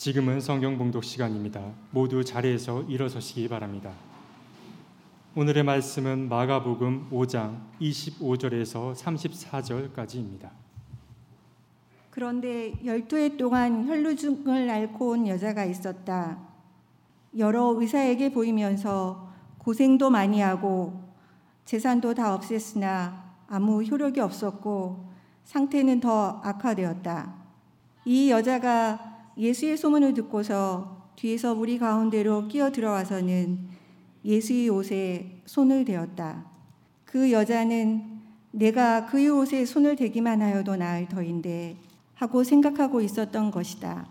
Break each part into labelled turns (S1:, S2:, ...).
S1: 지금은 성경 봉독 시간입니다. 모두 자리에서 일어서시기 바랍니다. 오늘의 말씀은 마가복음 5장 25절에서 34절까지입니다.
S2: 그런데 열두 해 동안 혈루증을 앓고 온 여자가 있었다. 여러 의사에게 보이면서 고생도 많이 하고 재산도 다 없앴으나 아무 효력이 없었고 상태는 더 악화되었다. 이 여자가 예수의 소문을 듣고서 뒤에서 무리 가운데로 끼어 들어와서는 예수의 옷에 손을 대었다. 그 여자는 내가 그의 옷에 손을 대기만 하여도 나을 터인데 하고 생각하고 있었던 것이다.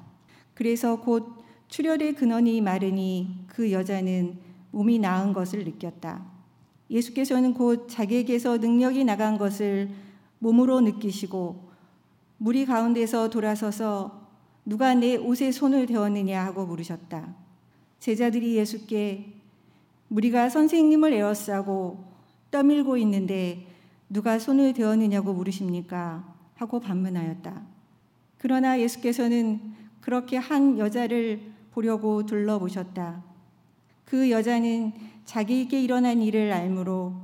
S2: 그래서 곧 출혈의 근원이 마르니 그 여자는 몸이 나은 것을 느꼈다. 예수께서는 곧 자기에게서 능력이 나간 것을 몸으로 느끼시고 무리 가운데서 돌아서서 누가 내 옷에 손을 대었느냐 하고 물으셨다. 제자들이 예수께 무리가 선생님을 에워싸고 떠밀고 있는데 누가 손을 대었느냐고 물으십니까? 하고 반문하였다. 그러나 예수께서는 그렇게 한 여자를 보려고 둘러보셨다. 그 여자는 자기에게 일어난 일을 알므로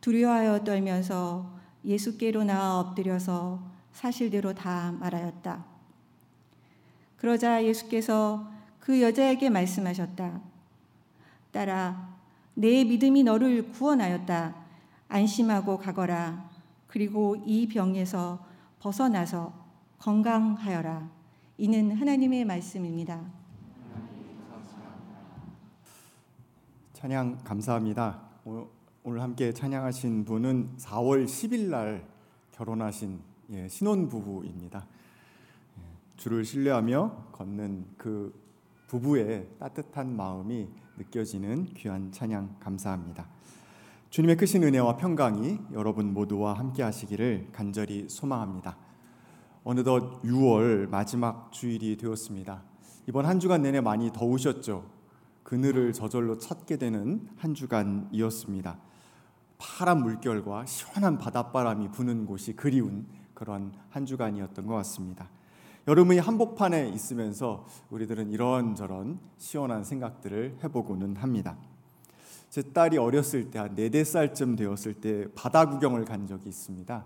S2: 두려워하여 떨면서 예수께로 나와 엎드려서 사실대로 다 말하였다. 그러자 예수께서 그 여자에게 말씀하셨다. 딸아, 내 믿음이 너를 구원하였다. 안심하고 가거라. 그리고 이 병에서 벗어나서 건강하여라. 이는 하나님의 말씀입니다.
S3: 찬양 감사합니다. 오늘 함께 찬양하신 분은 4월 10일 날 결혼하신 예, 신혼 부부입니다. 예, 주를 신뢰하며 걷는 그 부부의 따뜻한 마음이 느껴지는 귀한 찬양 감사합니다. 주님의 크신 은혜와 평강이 여러분 모두와 함께 하시기를 간절히 소망합니다. 어느덧 6월 마지막 주일이 되었습니다. 이번 한 주간 내내 많이 더우셨죠? 그늘을 저절로 찾게 되는 한 주간이었습니다. 파란 물결과 시원한 바닷바람이 부는 곳이 그리운 그런 한 주간이었던 것 같습니다. 여름의 한복판에 있으면서 우리들은 이런저런 시원한 생각들을 해보고는 합니다. 제 딸이 어렸을 때 한 네댓 살쯤 되었을 때 바다 구경을 간 적이 있습니다.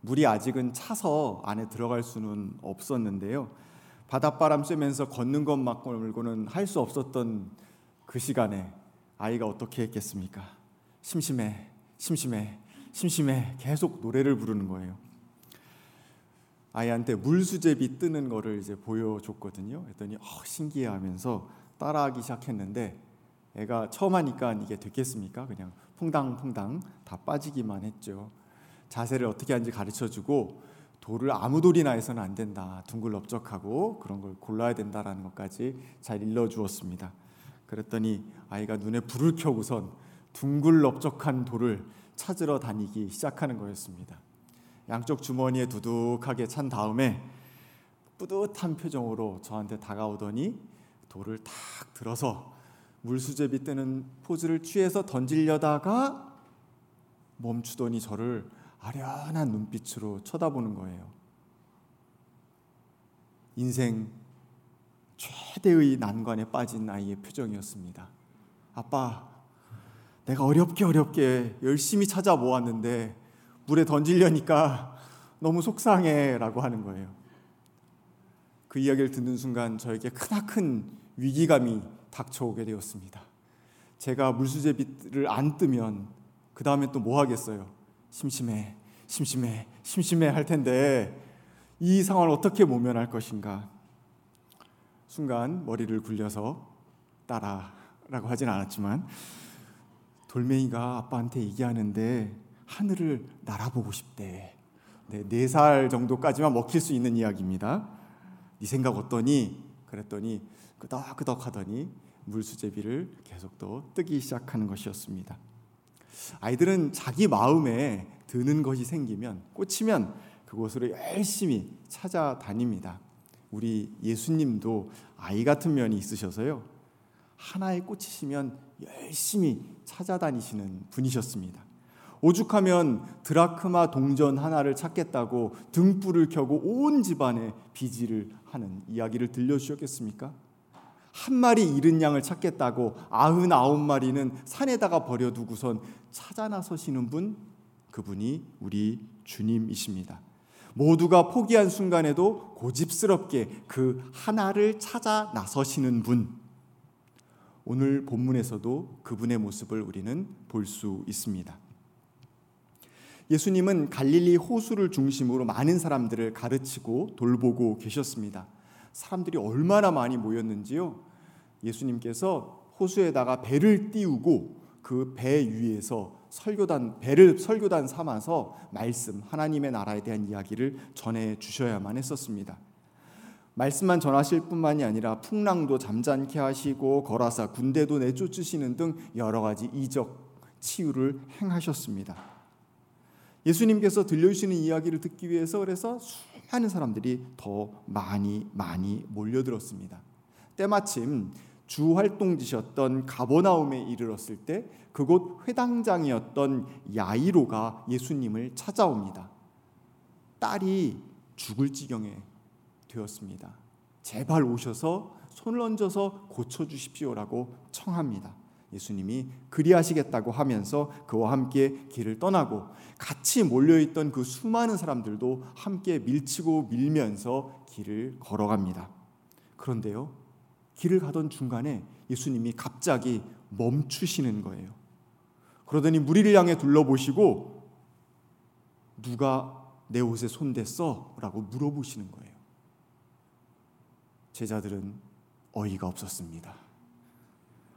S3: 물이 아직은 차서 안에 들어갈 수는 없었는데요. 바닷바람 쐬면서 걷는 것만고는 할 수 없었던 그 시간에 아이가 어떻게 했겠습니까? 심심해, 심심해, 심심해 계속 노래를 부르는 거예요. 아이한테 물수제비 뜨는 거를 이제 보여줬거든요. 했더니 어, 신기해하면서 따라하기 시작했는데 애가 처음 하니까 이게 됐겠습니까? 그냥 퐁당퐁당 다 빠지기만 했죠. 자세를 어떻게 하는지 가르쳐주고 돌을 아무 돌이나 해서는 안 된다. 둥글넓적하고 그런 걸 골라야 된다라는 것까지 잘 일러주었습니다. 그랬더니 아이가 눈에 불을 켜고선 둥글넓적한 돌을 찾으러 다니기 시작하는 거였습니다. 양쪽 주머니에 두둑하게 찬 다음에 뿌듯한 표정으로 저한테 다가오더니 돌을 탁 들어서 물수제비 뜨는 포즈를 취해서 던지려다가 멈추더니 저를 아련한 눈빛으로 쳐다보는 거예요. 인생 최대의 난관에 빠진 아이의 표정이었습니다. 아빠, 내가 어렵게 어렵게 열심히 찾아 모았는데 물에 던지려니까 너무 속상해 라고 하는 거예요. 그 이야기를 듣는 순간 저에게 크나큰 위기감이 닥쳐오게 되었습니다. 제가 물수제비를 안 뜨면 그 다음에 또 뭐 하겠어요? 심심해, 심심해, 심심해 할 텐데 이 상황을 어떻게 모면할 것인가? 순간 머리를 굴려서 따라라고 하진 않았지만 돌멩이가 아빠한테 얘기하는데 하늘을 날아보고 싶대. 네, 네살 정도까지만 먹힐 수 있는 이야기입니다. 네 생각 어떠니? 그랬더니 끄덕끄덕 하더니 물수제비를 계속 또 뜨기 시작하는 것이었습니다. 아이들은 자기 마음에 드는 것이 생기면 꽂히면 그곳으로 열심히 찾아다닙니다. 우리 예수님도 아이 같은 면이 있으셔서요. 하나에 꽂히시면 열심히 찾아다니시는 분이셨습니다. 오죽하면 드라크마 동전 하나를 찾겠다고 등불을 켜고 온 집안에 비지를 하는 이야기를 들려주셨겠습니까? 한 마리 잃은 양을 찾겠다고 아흔 아홉 마리는 산에다가 버려두고선 찾아 나서시는 분 그분이 우리 주님이십니다. 모두가 포기한 순간에도 고집스럽게 그 하나를 찾아 나서시는 분. 오늘 본문에서도 그분의 모습을 우리는 볼 수 있습니다. 예수님은 갈릴리 호수를 중심으로 많은 사람들을 가르치고 돌보고 계셨습니다. 사람들이 얼마나 많이 모였는지요. 예수님께서 호수에다가 배를 띄우고 그 배 위에서 설교단 배를 설교단 삼아서 말씀 하나님의 나라에 대한 이야기를 전해 주셔야만 했었습니다. 말씀만 전하실 뿐만이 아니라 풍랑도 잠잠케 하시고 거라사 군대도 내쫓으시는 등 여러 가지 이적 치유를 행하셨습니다. 예수님께서 들려주시는 이야기를 듣기 위해서 그래서 수많은 사람들이 더 많이 많이 몰려들었습니다. 때마침 주 활동지셨던 가버나움에 이르렀을 때 그곳 회당장이었던 야이로가 예수님을 찾아옵니다. 딸이 죽을 지경에 되었습니다. 제발 오셔서 손을 얹어서 고쳐 주십시오라고 청합니다. 예수님이 그리하시겠다고 하면서 그와 함께 길을 떠나고 같이 몰려있던 그 수많은 사람들도 함께 밀치고 밀면서 길을 걸어갑니다. 그런데요, 길을 가던 중간에 예수님이 갑자기 멈추시는 거예요. 그러더니 무리를 향해 둘러보시고 누가 내 옷에 손댔어? 라고 물어보시는 거예요. 제자들은 어이가 없었습니다.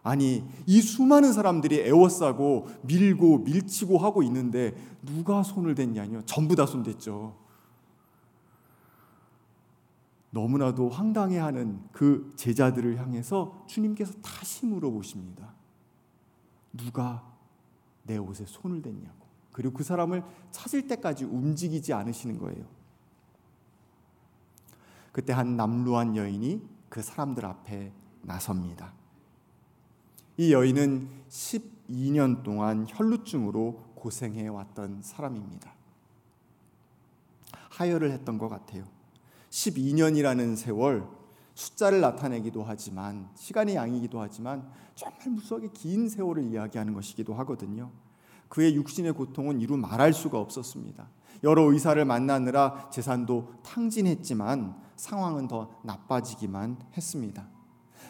S3: 아니, 이 수많은 사람들이 애워싸고 밀고 밀치고 하고 있는데 누가 손을 댔냐뇨? 전부 다 손댔죠. 너무나도 황당해하는 그 제자들을 향해서 주님께서 다시 물어보십니다. 누가 내 옷에 손을 댔냐고. 그리고 그 사람을 찾을 때까지 움직이지 않으시는 거예요. 그때 한 남루한 여인이 그 사람들 앞에 나섭니다. 이 여인은 12년 동안 혈루증으로 고생해 왔던 사람입니다. 하혈을 했던 것 같아요. 12년이라는 세월 숫자를 나타내기도 하지만 시간의 양이기도 하지만 정말 무수하게 긴 세월을 이야기하는 것이기도 하거든요. 그의 육신의 고통은 이루 말할 수가 없었습니다. 여러 의사를 만나느라 재산도 탕진했지만 상황은 더 나빠지기만 했습니다.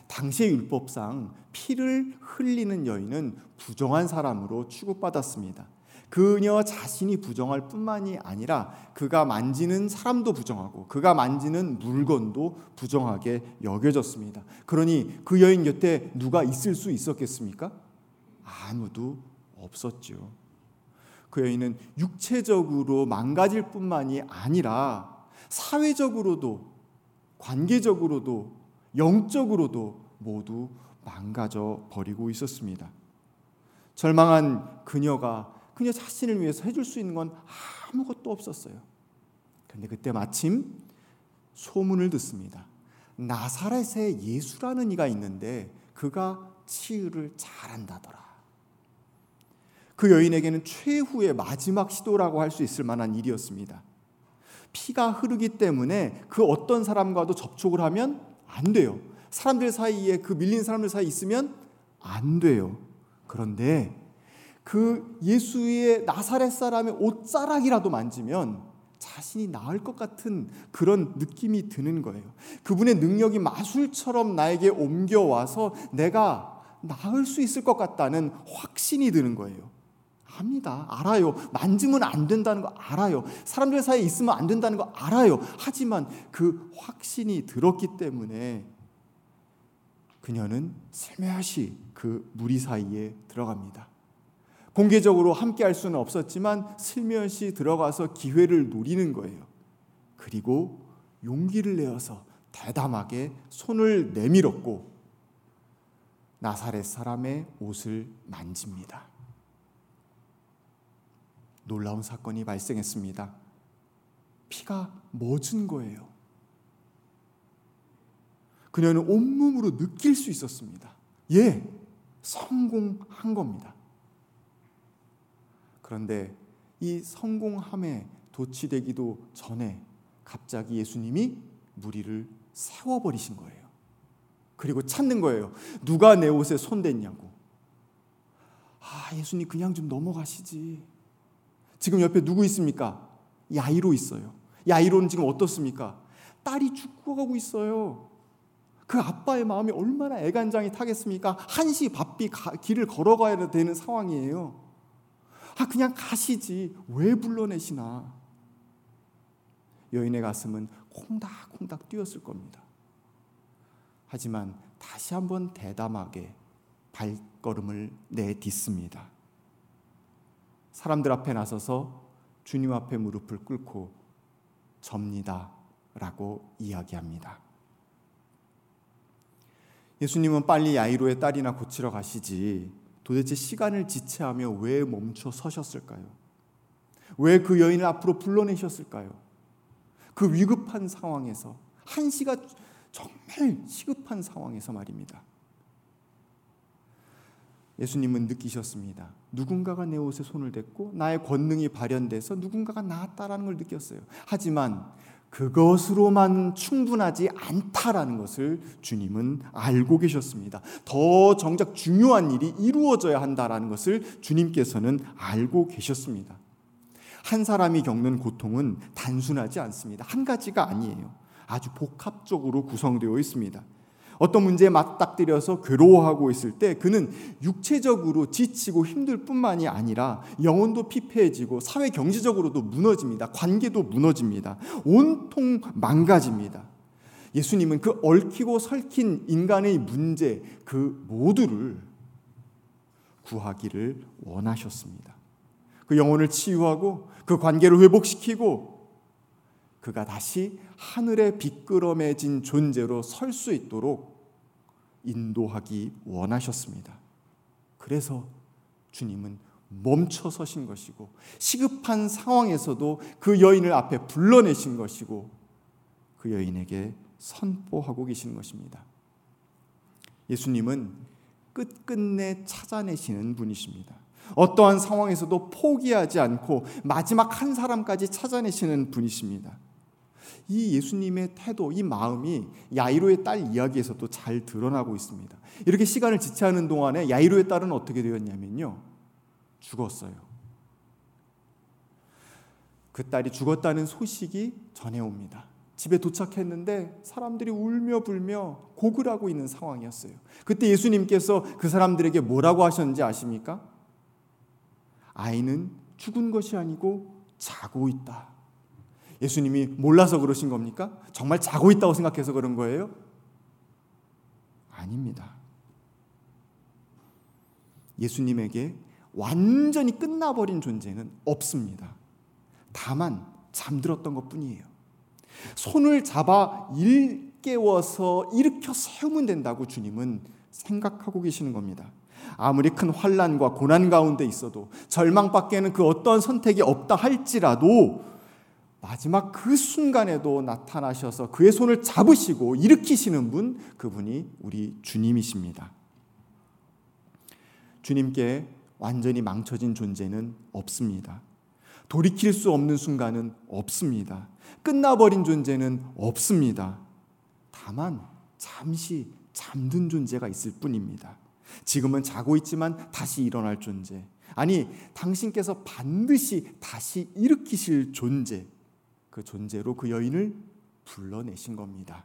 S3: 당시의 율법상 피를 흘리는 여인은 부정한 사람으로 취급받았습니다. 그녀 자신이 부정할 뿐만이 아니라 그가 만지는 사람도 부정하고 그가 만지는 물건도 부정하게 여겨졌습니다. 그러니 그 여인 곁에 누가 있을 수 있었겠습니까? 아무도 없었죠. 그 여인은 육체적으로 망가질 뿐만이 아니라 사회적으로도 관계적으로도 영적으로도 모두 망가져 버리고 있었습니다. 절망한 그녀가 그녀 자신을 위해서 해줄 수 있는 건 아무것도 없었어요. 그런데 그때 마침 소문을 듣습니다. 나사렛에 예수라는 이가 있는데 그가 치유를 잘한다더라. 그 여인에게는 최후의 마지막 시도라고 할 수 있을 만한 일이었습니다. 피가 흐르기 때문에 그 어떤 사람과도 접촉을 하면 안 돼요. 사람들 사이에 그 밀린 사람들 사이에 있으면 안 돼요. 그런데 그 예수의 나사렛 사람의 옷자락이라도 만지면 자신이 나을 것 같은 그런 느낌이 드는 거예요. 그분의 능력이 마술처럼 나에게 옮겨와서 내가 나을 수 있을 것 같다는 확신이 드는 거예요. 압니다. 알아요. 만지면 안 된다는 거 알아요. 사람들 사이에 있으면 안 된다는 거 알아요. 하지만 그 확신이 들었기 때문에 그녀는 슬며시 그 무리 사이에 들어갑니다. 공개적으로 함께 할 수는 없었지만 슬며시 들어가서 기회를 노리는 거예요. 그리고 용기를 내어서 대담하게 손을 내밀었고 나사렛 사람의 옷을 만집니다. 놀라운 사건이 발생했습니다. 피가 멎은 거예요. 그녀는 온몸으로 느낄 수 있었습니다. 예, 성공한 겁니다. 그런데 이 성공함에 도취되기도 전에 갑자기 예수님이 무리를 세워버리신 거예요. 그리고 찾는 거예요. 누가 내 옷에 손댔냐고. 아, 예수님 그냥 좀 넘어가시지. 지금 옆에 누구 있습니까? 야이로 있어요. 야이로는 지금 어떻습니까? 딸이 죽어가고 있어요. 그 아빠의 마음이 얼마나 애간장이 타겠습니까? 한시 바삐 길을 걸어가야 되는 상황이에요. 아, 그냥 가시지. 왜 불러내시나? 여인의 가슴은 콩닥콩닥 뛰었을 겁니다. 하지만 다시 한번 대담하게 발걸음을 내딛습니다. 사람들 앞에 나서서 주님 앞에 무릎을 꿇고 접니다. 라고 이야기합니다. 예수님은 빨리 야이로의 딸이나 고치러 가시지 도대체 시간을 지체하며 왜 멈춰 서셨을까요? 왜 그 여인을 앞으로 불러내셨을까요? 그 위급한 상황에서 한시가 정말 시급한 상황에서 말입니다. 예수님은 느끼셨습니다. 누군가가 내 옷에 손을 댔고 나의 권능이 발현돼서 누군가가 나았다라는 걸 느꼈어요. 하지만 그것으로만 충분하지 않다라는 것을 주님은 알고 계셨습니다. 더 정작 중요한 일이 이루어져야 한다라는 것을 주님께서는 알고 계셨습니다. 한 사람이 겪는 고통은 단순하지 않습니다. 한 가지가 아니에요. 아주 복합적으로 구성되어 있습니다. 어떤 문제에 맞닥뜨려서 괴로워하고 있을 때 그는 육체적으로 지치고 힘들 뿐만이 아니라 영혼도 피폐해지고 사회 경제적으로도 무너집니다. 관계도 무너집니다. 온통 망가집니다. 예수님은 그 얽히고 설킨 인간의 문제 그 모두를 구하기를 원하셨습니다. 그 영혼을 치유하고 그 관계를 회복시키고 그가 다시 하늘의 비끄러매진 존재로 설 수 있도록 인도하기 원하셨습니다. 그래서 주님은 멈춰 서신 것이고 시급한 상황에서도 그 여인을 앞에 불러내신 것이고 그 여인에게 선포하고 계시는 것입니다. 예수님은 끝끝내 찾아내시는 분이십니다. 어떠한 상황에서도 포기하지 않고 마지막 한 사람까지 찾아내시는 분이십니다. 이 예수님의 태도, 이 마음이 야이로의 딸 이야기에서도 잘 드러나고 있습니다. 이렇게 시간을 지체하는 동안에 야이로의 딸은 어떻게 되었냐면요. 죽었어요. 그 딸이 죽었다는 소식이 전해옵니다. 집에 도착했는데 사람들이 울며 불며 곡을 하고 있는 상황이었어요. 그때 예수님께서 그 사람들에게 뭐라고 하셨는지 아십니까? 아이는 죽은 것이 아니고 자고 있다. 예수님이 몰라서 그러신 겁니까? 정말 자고 있다고 생각해서 그런 거예요? 아닙니다. 예수님에게 완전히 끝나버린 존재는 없습니다. 다만 잠들었던 것 뿐이에요. 손을 잡아 일깨워서 일으켜 세우면 된다고 주님은 생각하고 계시는 겁니다. 아무리 큰 환란과 고난 가운데 있어도 절망밖에는 그 어떤 선택이 없다 할지라도 마지막 그 순간에도 나타나셔서 그의 손을 잡으시고 일으키시는 분, 그분이 우리 주님이십니다. 주님께 완전히 망쳐진 존재는 없습니다. 돌이킬 수 없는 순간은 없습니다. 끝나버린 존재는 없습니다. 다만 잠시 잠든 존재가 있을 뿐입니다. 지금은 자고 있지만 다시 일어날 존재. 아니, 당신께서 반드시 다시 일으키실 존재. 그 존재로 그 여인을 불러내신 겁니다.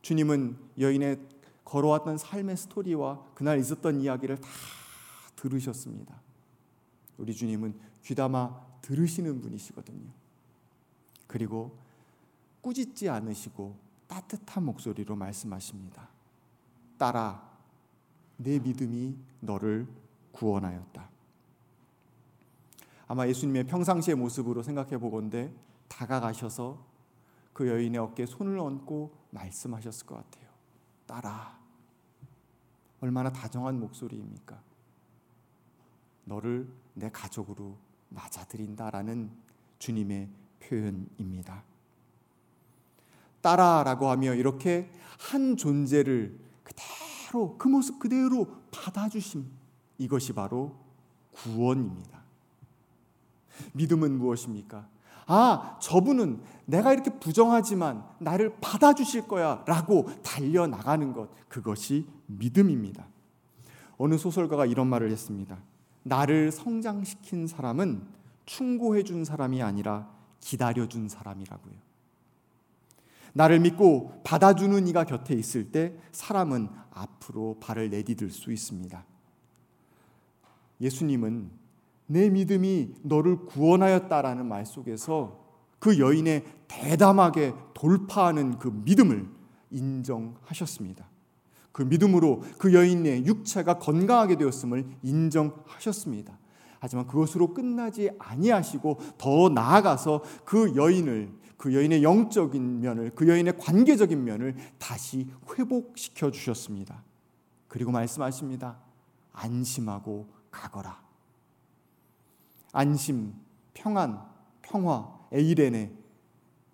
S3: 주님은 여인의 걸어왔던 삶의 스토리와 그날 있었던 이야기를 다 들으셨습니다. 우리 주님은 귀담아 들으시는 분이시거든요. 그리고 꾸짖지 않으시고 따뜻한 목소리로 말씀하십니다. 딸아, 내 믿음이 너를 구원하였다. 아마 예수님의 평상시의 모습으로 생각해 보건대 다가가셔서 그 여인의 어깨에 손을 얹고 말씀하셨을 것 같아요. 딸아, 얼마나 다정한 목소리입니까? 너를 내 가족으로 맞아들인다라는 주님의 표현입니다. 딸아라고 하며 이렇게 한 존재를 그대로 그 모습 그대로 받아주심 이것이 바로 구원입니다. 믿음은 무엇입니까? 아, 저분은 내가 이렇게 부정하지만 나를 받아주실 거야 라고 달려나가는 것. 그것이 믿음입니다. 어느 소설가가 이런 말을 했습니다. 나를 성장시킨 사람은 충고해 준 사람이 아니라 기다려 준 사람이라고요. 나를 믿고 받아주는 이가 곁에 있을 때 사람은 앞으로 발을 내디딜 수 있습니다. 예수님은 내 믿음이 너를 구원하였다라는 말 속에서 그 여인의 대담하게 돌파하는 그 믿음을 인정하셨습니다. 그 믿음으로 그 여인의 육체가 건강하게 되었음을 인정하셨습니다. 하지만 그것으로 끝나지 아니하시고 더 나아가서 그 여인을 그 여인의 영적인 면을 그 여인의 관계적인 면을 다시 회복시켜 주셨습니다. 그리고 말씀하십니다. 안심하고 가거라. 안심, 평안, 평화, 에이렌의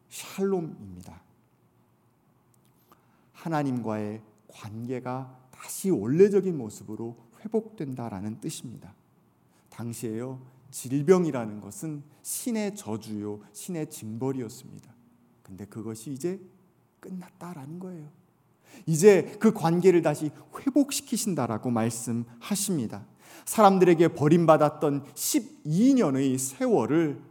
S3: 샬롬입니다. 하나님과의 관계가 다시 원래적인 모습으로 회복된다라는 뜻입니다. 당시에요 질병이라는 것은 신의 저주요 신의 징벌이었습니다. 근데 그것이 이제 끝났다라는 거예요. 이제 그 관계를 다시 회복시키신다라고 말씀하십니다. 사람들에게 버림받았던 12년의 세월을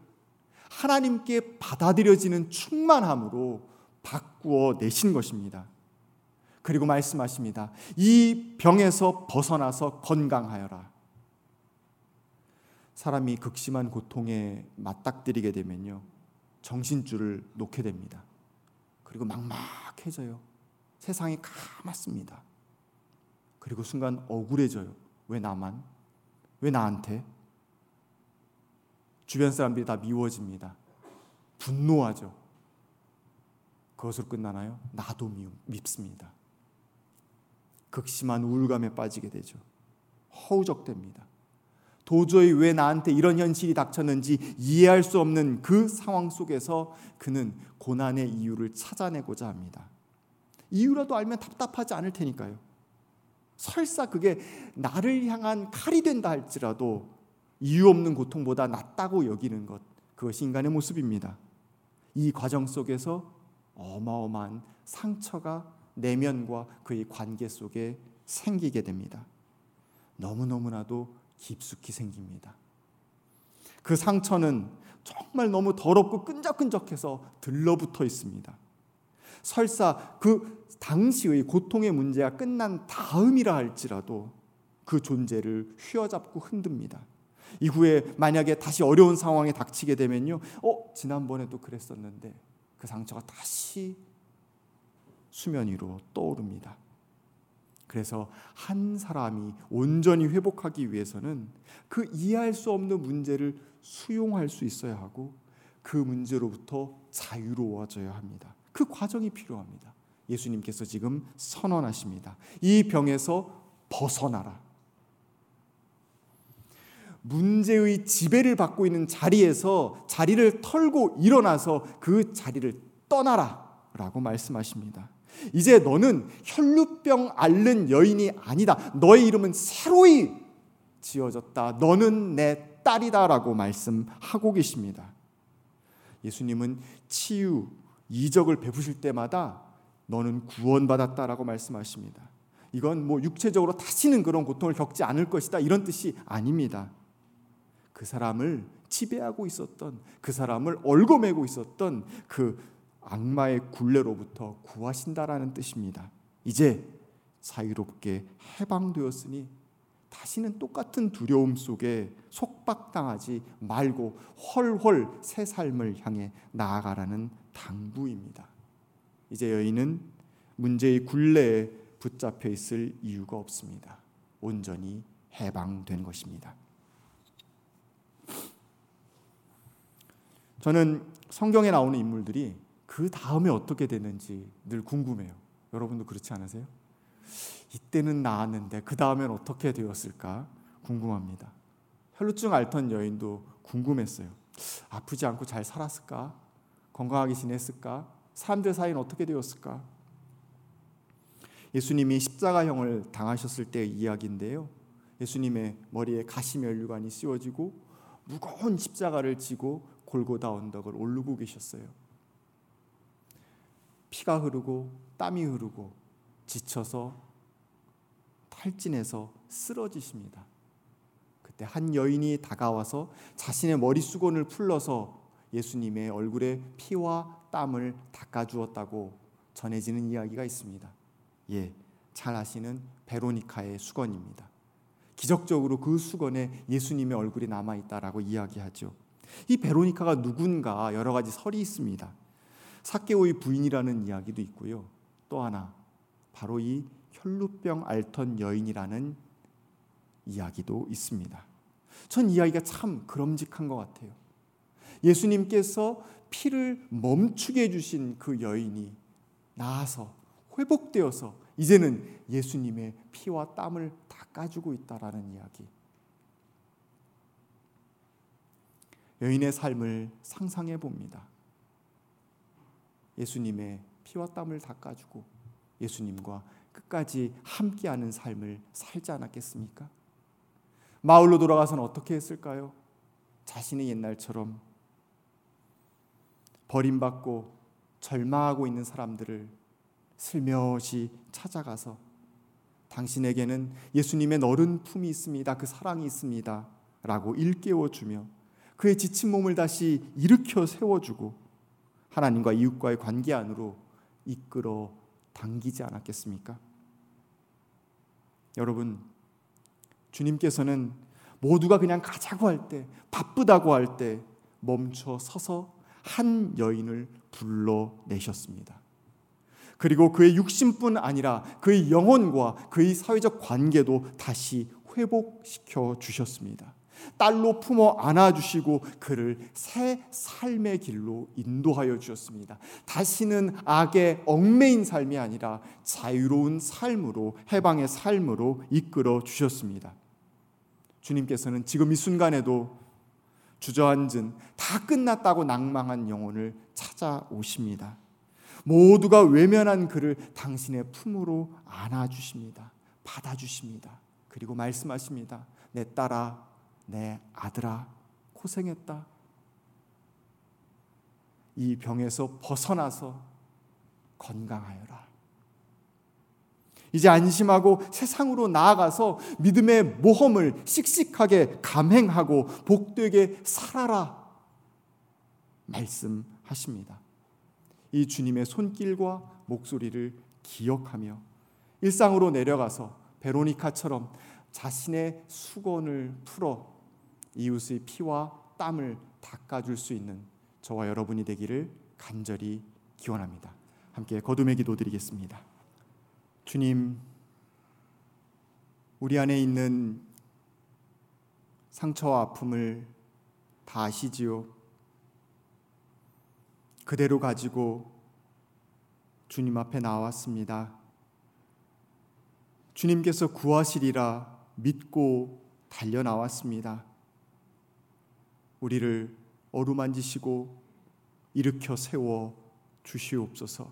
S3: 하나님께 받아들여지는 충만함으로 바꾸어 내신 것입니다. 그리고 말씀하십니다. 이 병에서 벗어나서 건강하여라. 사람이 극심한 고통에 맞닥뜨리게 되면요. 정신줄을 놓게 됩니다. 그리고 막막해져요. 세상이 까맣습니다. 그리고 순간 억울해져요. 왜 나만? 왜 나한테? 주변 사람들이 다 미워집니다. 분노하죠. 그것으로 끝나나요? 나도 밉습니다. 극심한 우울감에 빠지게 되죠. 허우적됩니다. 도저히 왜 나한테 이런 현실이 닥쳤는지 이해할 수 없는 그 상황 속에서 그는 고난의 이유를 찾아내고자 합니다. 이유라도 알면 답답하지 않을 테니까요. 설사 그게 나를 향한 칼이 된다 할지라도 이유 없는 고통보다 낫다고 여기는 것 그것이 인간의 모습입니다. 이 과정 속에서 어마어마한 상처가 내면과 그의 관계 속에 생기게 됩니다. 너무너무나도 깊숙이 생깁니다. 그 상처는 정말 너무 더럽고 끈적끈적해서 들러붙어 있습니다. 설사 그 당시의 고통의 문제가 끝난 다음이라 할지라도 그 존재를 휘어잡고 흔듭니다. 이후에 만약에 다시 어려운 상황에 닥치게 되면요. 어, 지난번에도 그랬었는데 그 상처가 다시 수면 위로 떠오릅니다. 그래서 한 사람이 온전히 회복하기 위해서는 그 이해할 수 없는 문제를 수용할 수 있어야 하고 그 문제로부터 자유로워져야 합니다. 그 과정이 필요합니다. 예수님께서 지금 선언하십니다. 이 병에서 벗어나라. 문제의 지배를 받고 있는 자리에서 자리를 털고 일어나서 그 자리를 떠나라. 라고 말씀하십니다. 이제 너는 혈루병 앓는 여인이 아니다. 너의 이름은 새로이 지어졌다. 너는 내 딸이다라고 말씀하고 계십니다. 예수님은 치유, 이적을 베푸실 때마다 너는 구원받았다라고 말씀하십니다. 이건 뭐 육체적으로 다시는 그런 고통을 겪지 않을 것이다 이런 뜻이 아닙니다. 그 사람을 지배하고 있었던 그 사람을 얽어매고 있었던 그 악마의 굴레로부터 구하신다라는 뜻입니다. 이제 자유롭게 해방되었으니 다시는 똑같은 두려움 속에 속박당하지 말고 헐헐 새 삶을 향해 나아가라는 당부입니다. 이제 여인은 문제의 굴레에 붙잡혀 있을 이유가 없습니다. 온전히 해방된 것입니다. 저는 성경에 나오는 인물들이 그 다음에 어떻게 되는지 늘 궁금해요. 여러분도 그렇지 않으세요? 이때는 나았는데 그 다음엔 어떻게 되었을까 궁금합니다. 혈루증 앓던 여인도 궁금했어요. 아프지 않고 잘 살았을까? 건강하게 지냈을까? 사람들 사이는 어떻게 되었을까? 예수님이 십자가형을 당하셨을 때의 이야기인데요. 예수님의 머리에 가시면류관이 씌워지고 무거운 십자가를 지고 골고다 언덕을 오르고 계셨어요. 피가 흐르고 땀이 흐르고 지쳐서 탈진해서 쓰러지십니다. 그때 한 여인이 다가와서 자신의 머리 수건을 풀러서 예수님의 얼굴에 피와 땀을 닦아 주었다고 전해지는 이야기가 있습니다. 예, 잘 아시는 베로니카의 수건입니다. 기적적으로 그 수건에 예수님의 얼굴이 남아 있다라고 이야기하죠. 이 베로니카가 누군가 여러 가지 설이 있습니다. 사케오의 부인이라는 이야기도 있고요. 또 하나 바로 이 혈루병 앓던 여인이라는 이야기도 있습니다. 전 이야기가 참 그럼직한 것 같아요. 예수님께서 피를 멈추게 해주신 그 여인이 나아서 회복되어서 이제는 예수님의 피와 땀을 닦아주고 있다라는 이야기. 여인의 삶을 상상해 봅니다. 예수님의 피와 땀을 닦아주고 예수님과 끝까지 함께하는 삶을 살지 않았겠습니까? 마을로 돌아가서는 어떻게 했을까요? 자신의 옛날처럼 버림받고 절망하고 있는 사람들을 슬며시 찾아가서 당신에게는 예수님의 너른 품이 있습니다. 그 사랑이 있습니다. 라고 일깨워 주며 그의 지친 몸을 다시 일으켜 세워 주고 하나님과 이웃과의 관계 안으로 이끌어 당기지 않았겠습니까? 여러분, 주님께서는 모두가 그냥 가자고 할 때, 바쁘다고 할 때 멈춰 서서 한 여인을 불러내셨습니다. 그리고 그의 육신뿐 아니라 그의 영혼과 그의 사회적 관계도 다시 회복시켜 주셨습니다. 딸로 품어 안아 주시고 그를 새 삶의 길로 인도하여 주셨습니다. 다시는 악의 얽매인 삶이 아니라 자유로운 삶으로 해방의 삶으로 이끌어 주셨습니다. 주님께서는 지금 이 순간에도 주저앉은 다 끝났다고 낭망한 영혼을 찾아오십니다. 모두가 외면한 그를 당신의 품으로 안아주십니다. 받아주십니다. 그리고 말씀하십니다. 내 딸아, 내 아들아, 고생했다. 이 병에서 벗어나서 건강하여라. 이제 안심하고 세상으로 나아가서 믿음의 모험을 씩씩하게 감행하고 복되게 살아라. 말씀하십니다. 이 주님의 손길과 목소리를 기억하며 일상으로 내려가서 베로니카처럼 자신의 수건을 풀어 이웃의 피와 땀을 닦아줄 수 있는 저와 여러분이 되기를 간절히 기원합니다. 함께 거듭의 기도 드리겠습니다. 주님, 우리 안에 있는 상처와 아픔을 다 아시지요. 그대로 가지고 주님 앞에 나왔습니다. 주님께서 구하시리라 믿고 달려 나왔습니다. 우리를 어루만지시고 일으켜 세워 주시옵소서.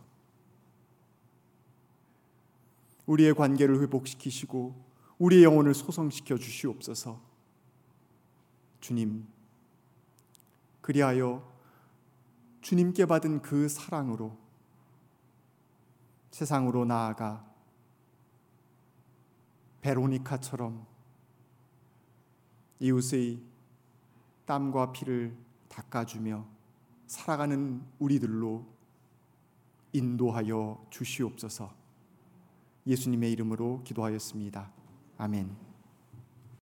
S3: 우리의 관계를 회복시키시고 우리의 영혼을 소성시켜 주시옵소서. 주님, 그리하여 주님께 받은 그 사랑으로 세상으로 나아가 베로니카처럼 이웃의 땀과 피를 닦아주며 살아가는 우리들로 인도하여 주시옵소서. 예수님의 이름으로 기도하였습니다. 아멘.